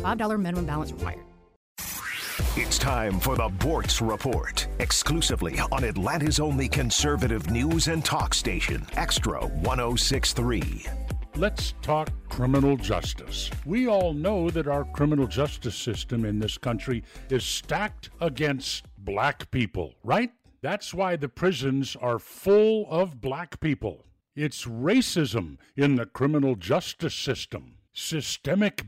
$5 minimum balance required. It's time for the Boortz Report, exclusively on Atlanta's only conservative news and talk station, Extra 1063. Let's talk criminal justice. We all know that our criminal justice system in this country is stacked against black people, right? That's why the prisons are full of black people. It's racism in the criminal justice system, systemic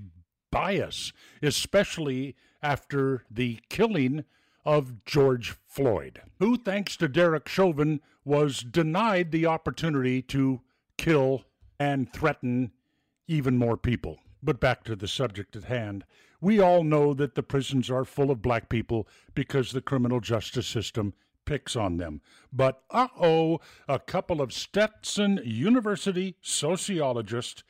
bias, especially after the killing of George Floyd, who, thanks to Derek Chauvin, was denied the opportunity to kill and threaten even more people. But back to the subject at hand. We all know that the prisons are full of black people because the criminal justice system picks on them. But uh oh, a couple of Stetson University sociologists,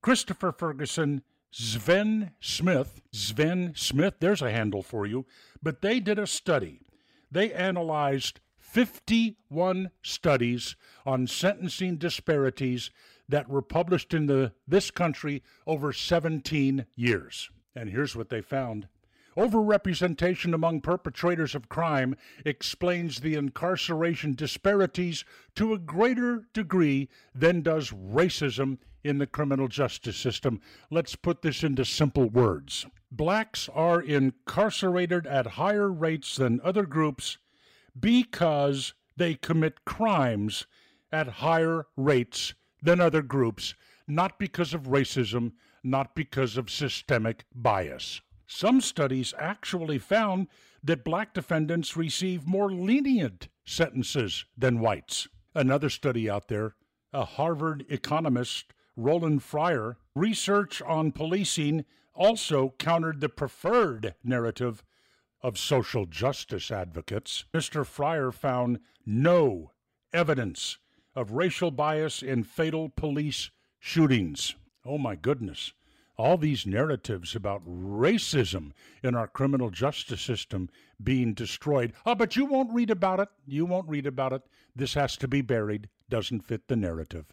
Christopher Ferguson Sven Smith, Sven Smith, there's a handle for you, but they did a study. They analyzed 51 studies on sentencing disparities that were published in the, this country over 17 years. And here's what they found. Overrepresentation among perpetrators of crime explains the incarceration disparities to a greater degree than does racism in the criminal justice system. Let's put this into simple words. Blacks are incarcerated at higher rates than other groups because they commit crimes at higher rates than other groups, not because of racism, not because of systemic bias. Some studies actually found that black defendants receive more lenient sentences than whites. Another study out there, a Harvard economist Roland Fryer, research on policing also countered the preferred narrative of social justice advocates. Mr. Fryer found no evidence of racial bias in fatal police shootings. Oh my goodness. All these narratives about racism in our criminal justice system being destroyed. Oh, but you won't read about it. You won't read about it. This has to be buried. Doesn't fit the narrative.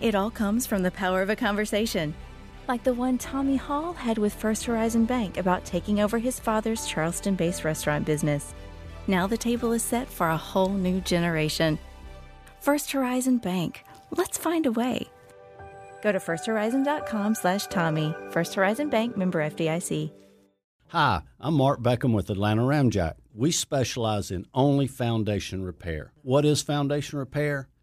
It all comes from the power of a conversation, like the one Tommy Hall had with First Horizon Bank about taking over his father's Charleston based restaurant business. Now the table is set for a whole new generation. First Horizon Bank. Let's find a way. Go to firsthorizon.com slash Tommy. First Horizon Bank member FDIC. Hi, I'm Mark Beckham with Atlanta Ramjack. We specialize in only foundation repair. What is foundation repair?